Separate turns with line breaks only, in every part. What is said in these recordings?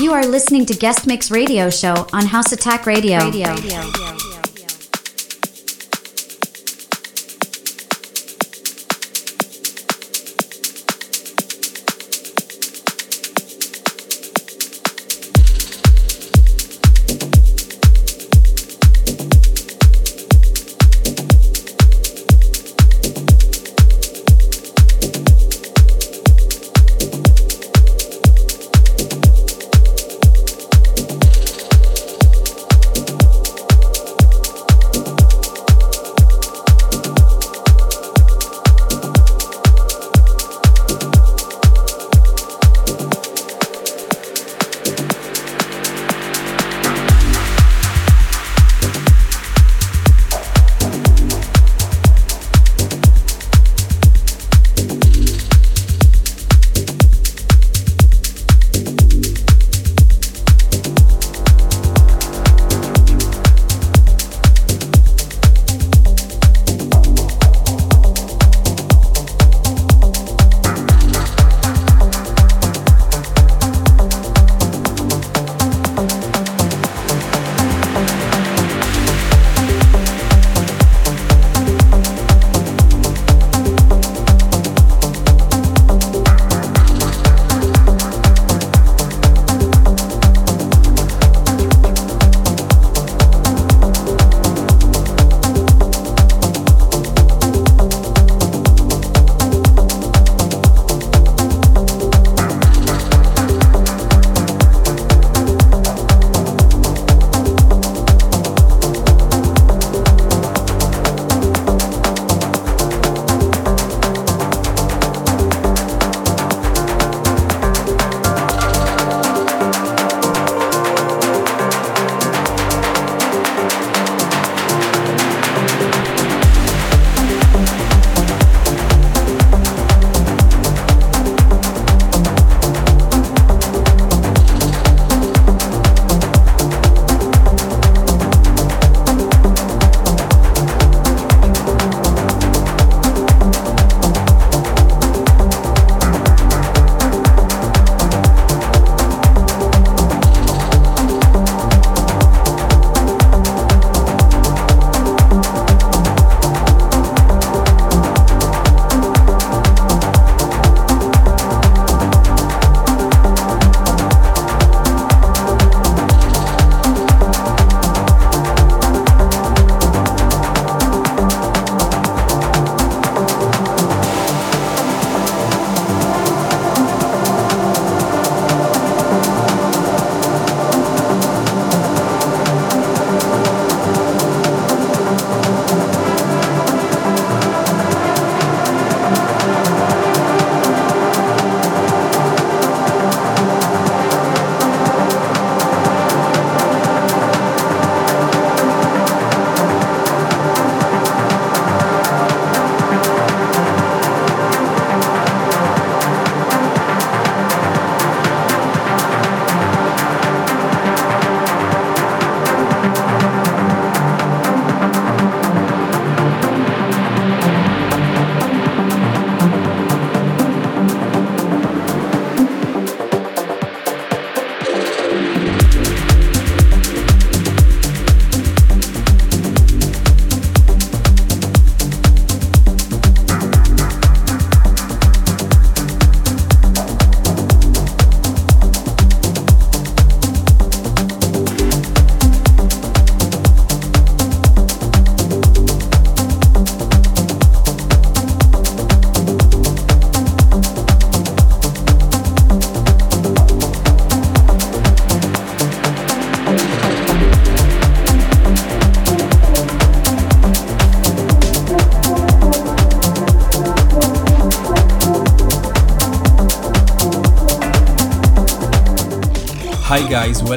You are listening to Guest Mix Radio Show on House Attack Radio. Radio. Radio.
guys,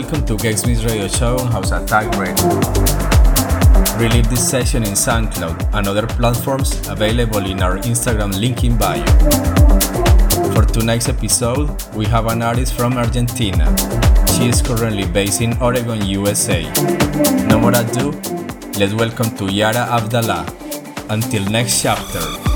welcome to Guest Mix Radio Show on House Attack Radio. Relive this session in SoundCloud and other platforms available in our Instagram link in bio. For tonight's episode, we have an artist from Argentina. She is currently based in Oregon, USA. No more ado, let's welcome to Iara Abdala. Until next chapter.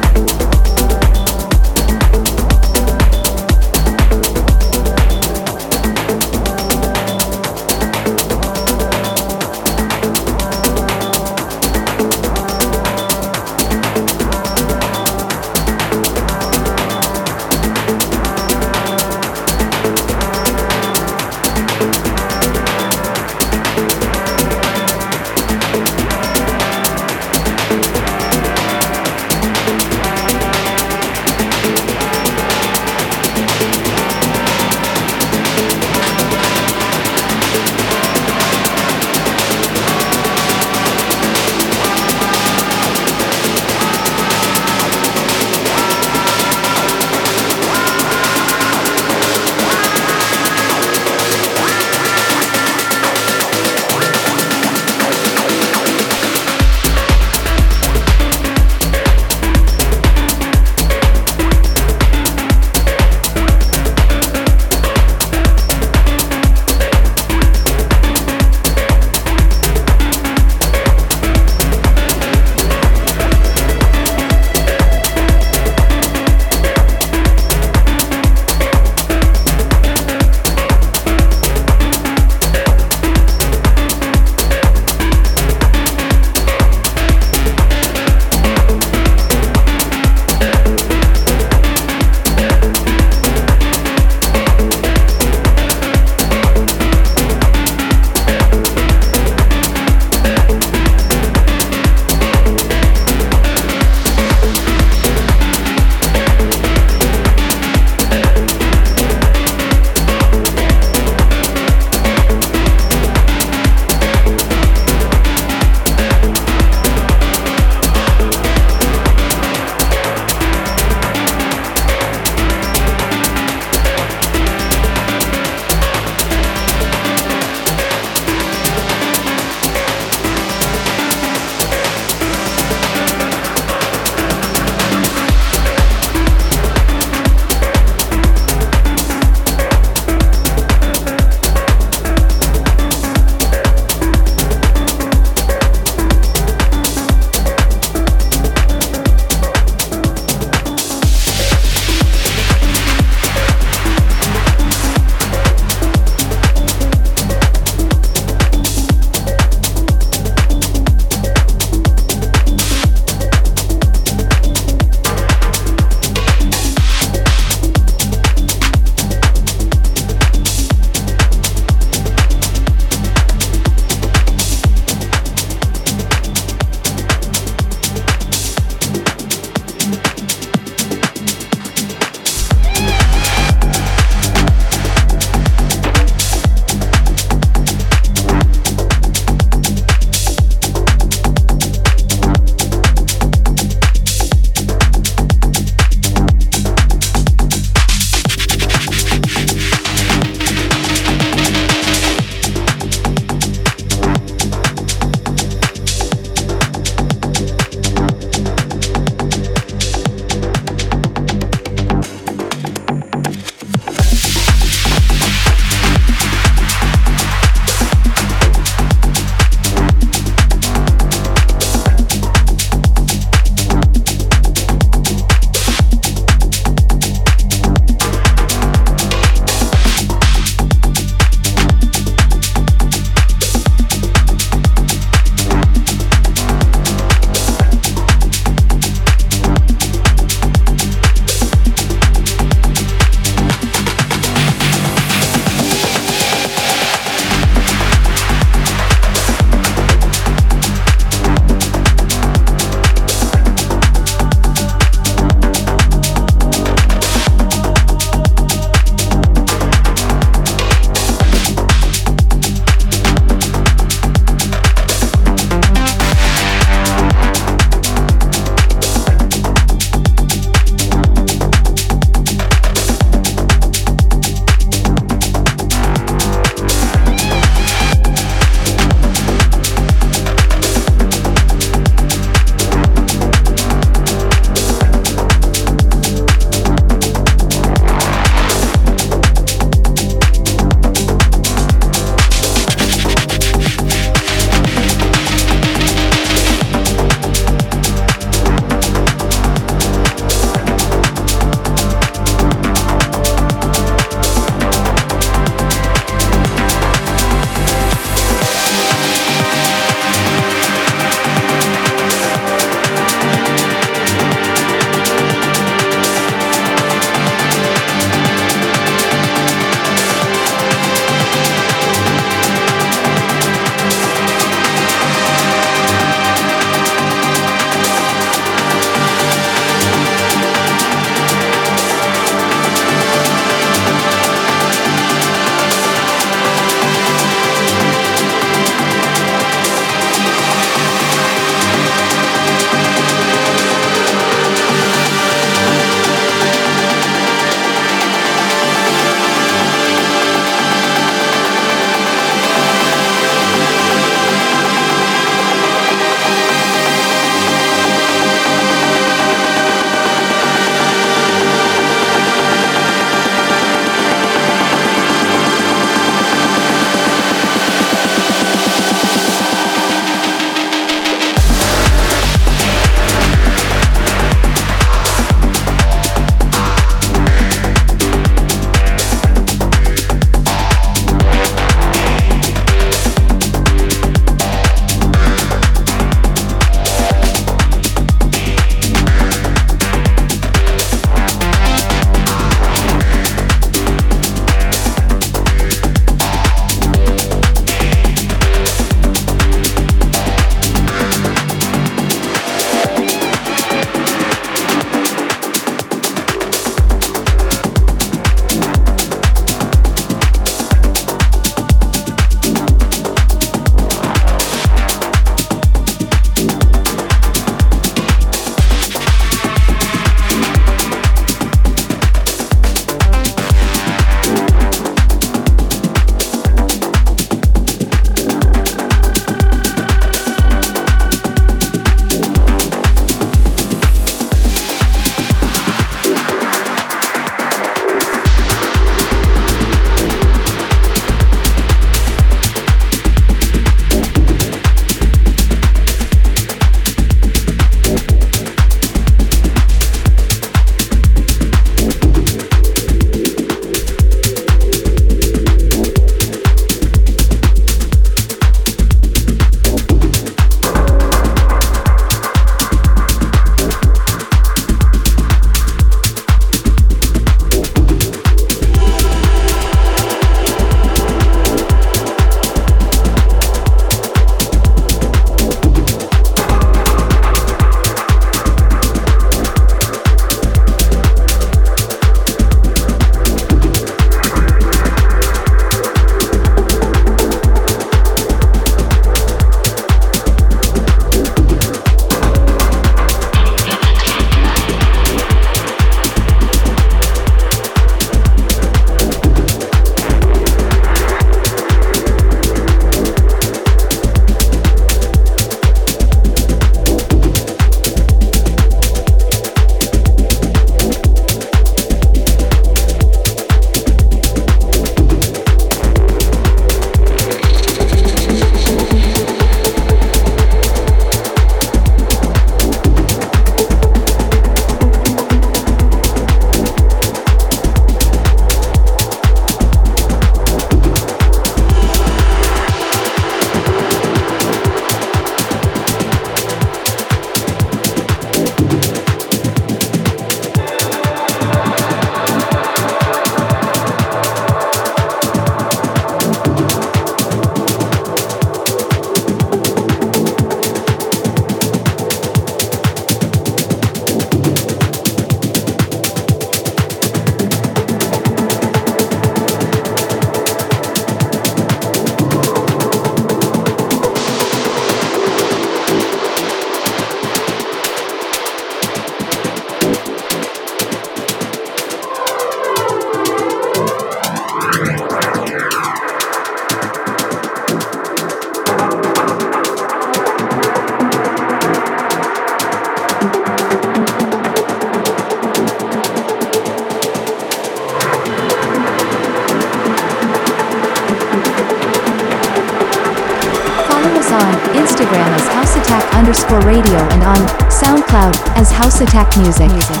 Attack Music. Music.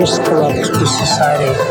Is corrupt to society.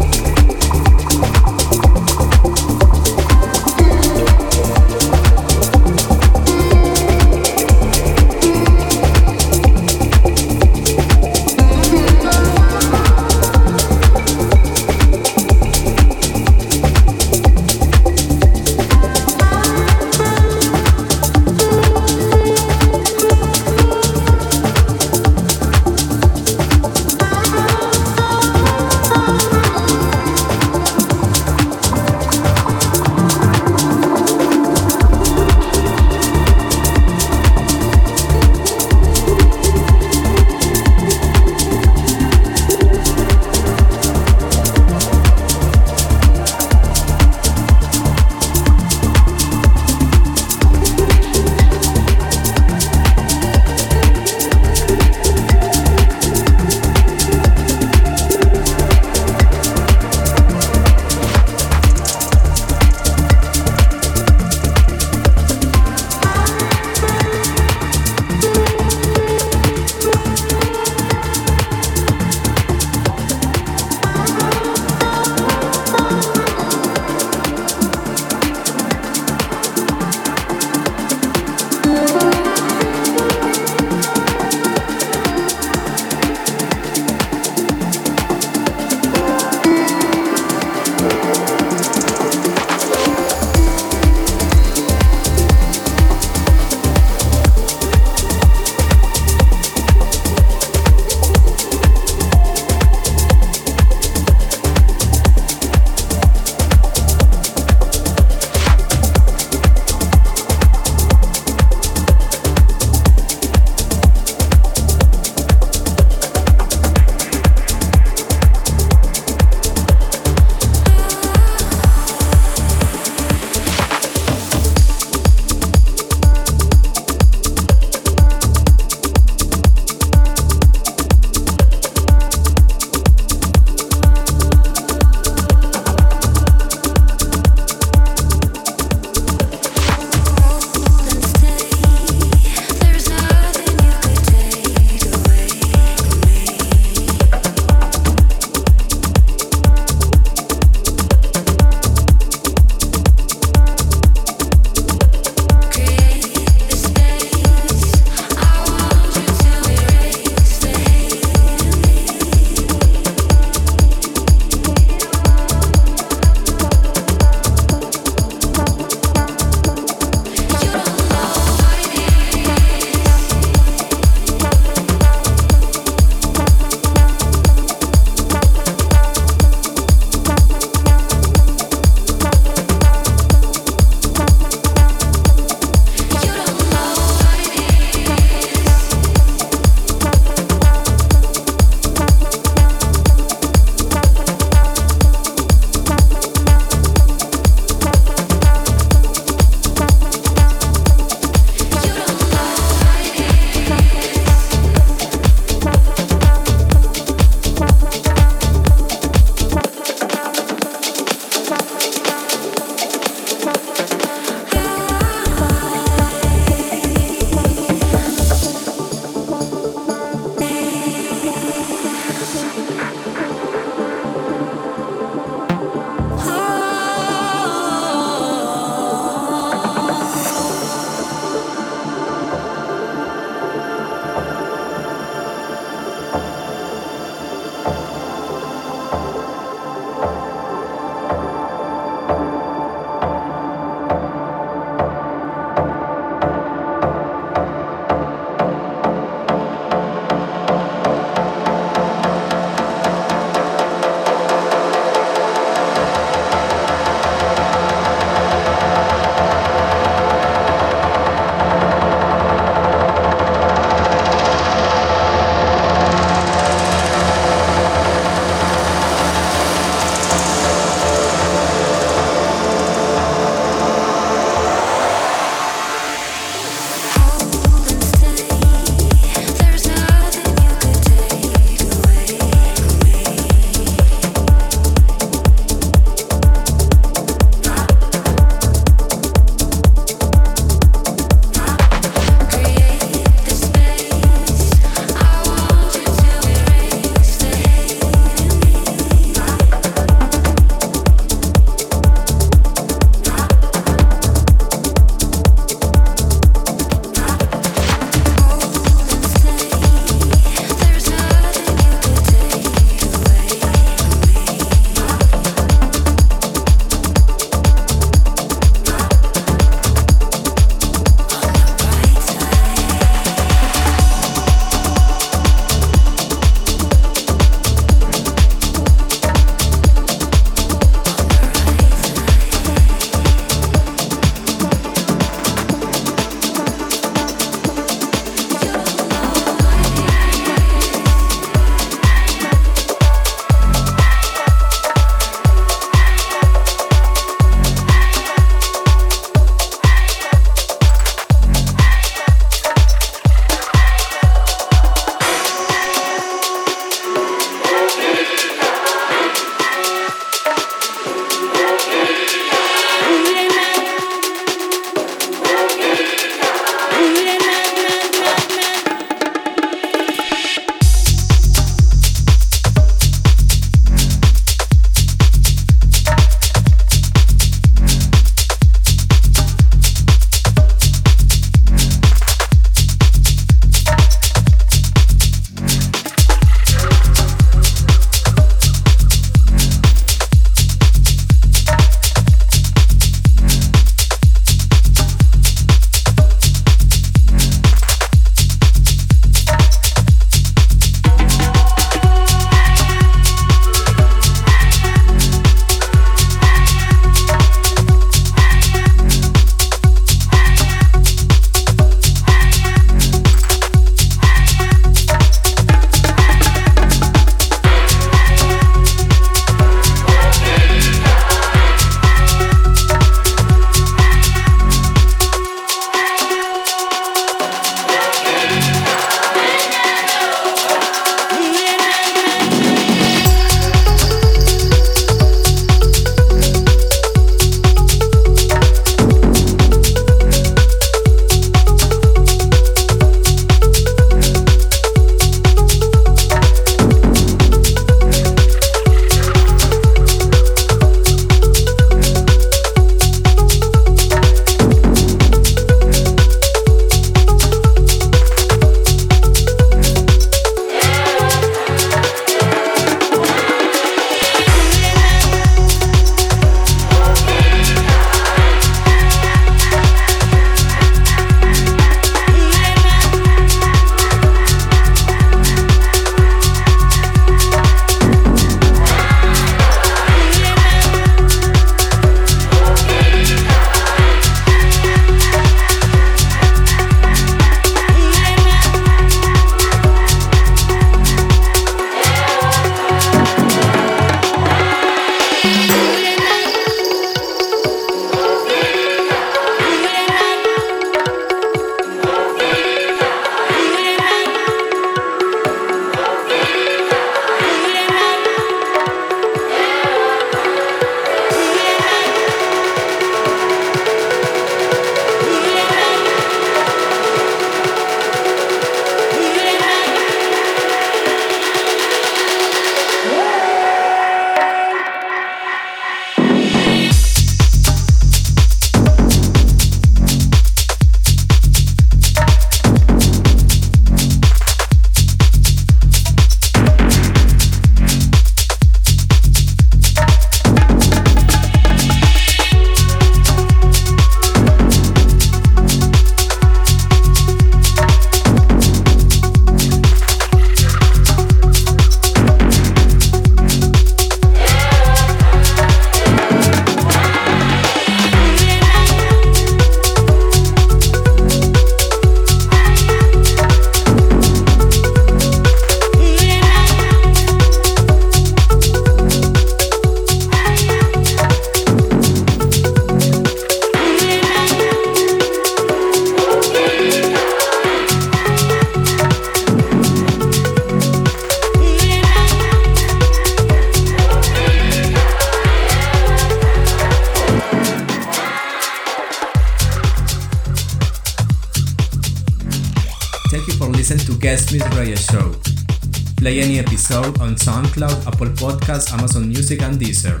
Music, and Deezer.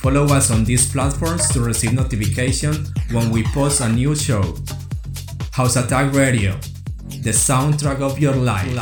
Follow us on these platforms to receive notification when we post a new show. House Attack Radio, the soundtrack of your life.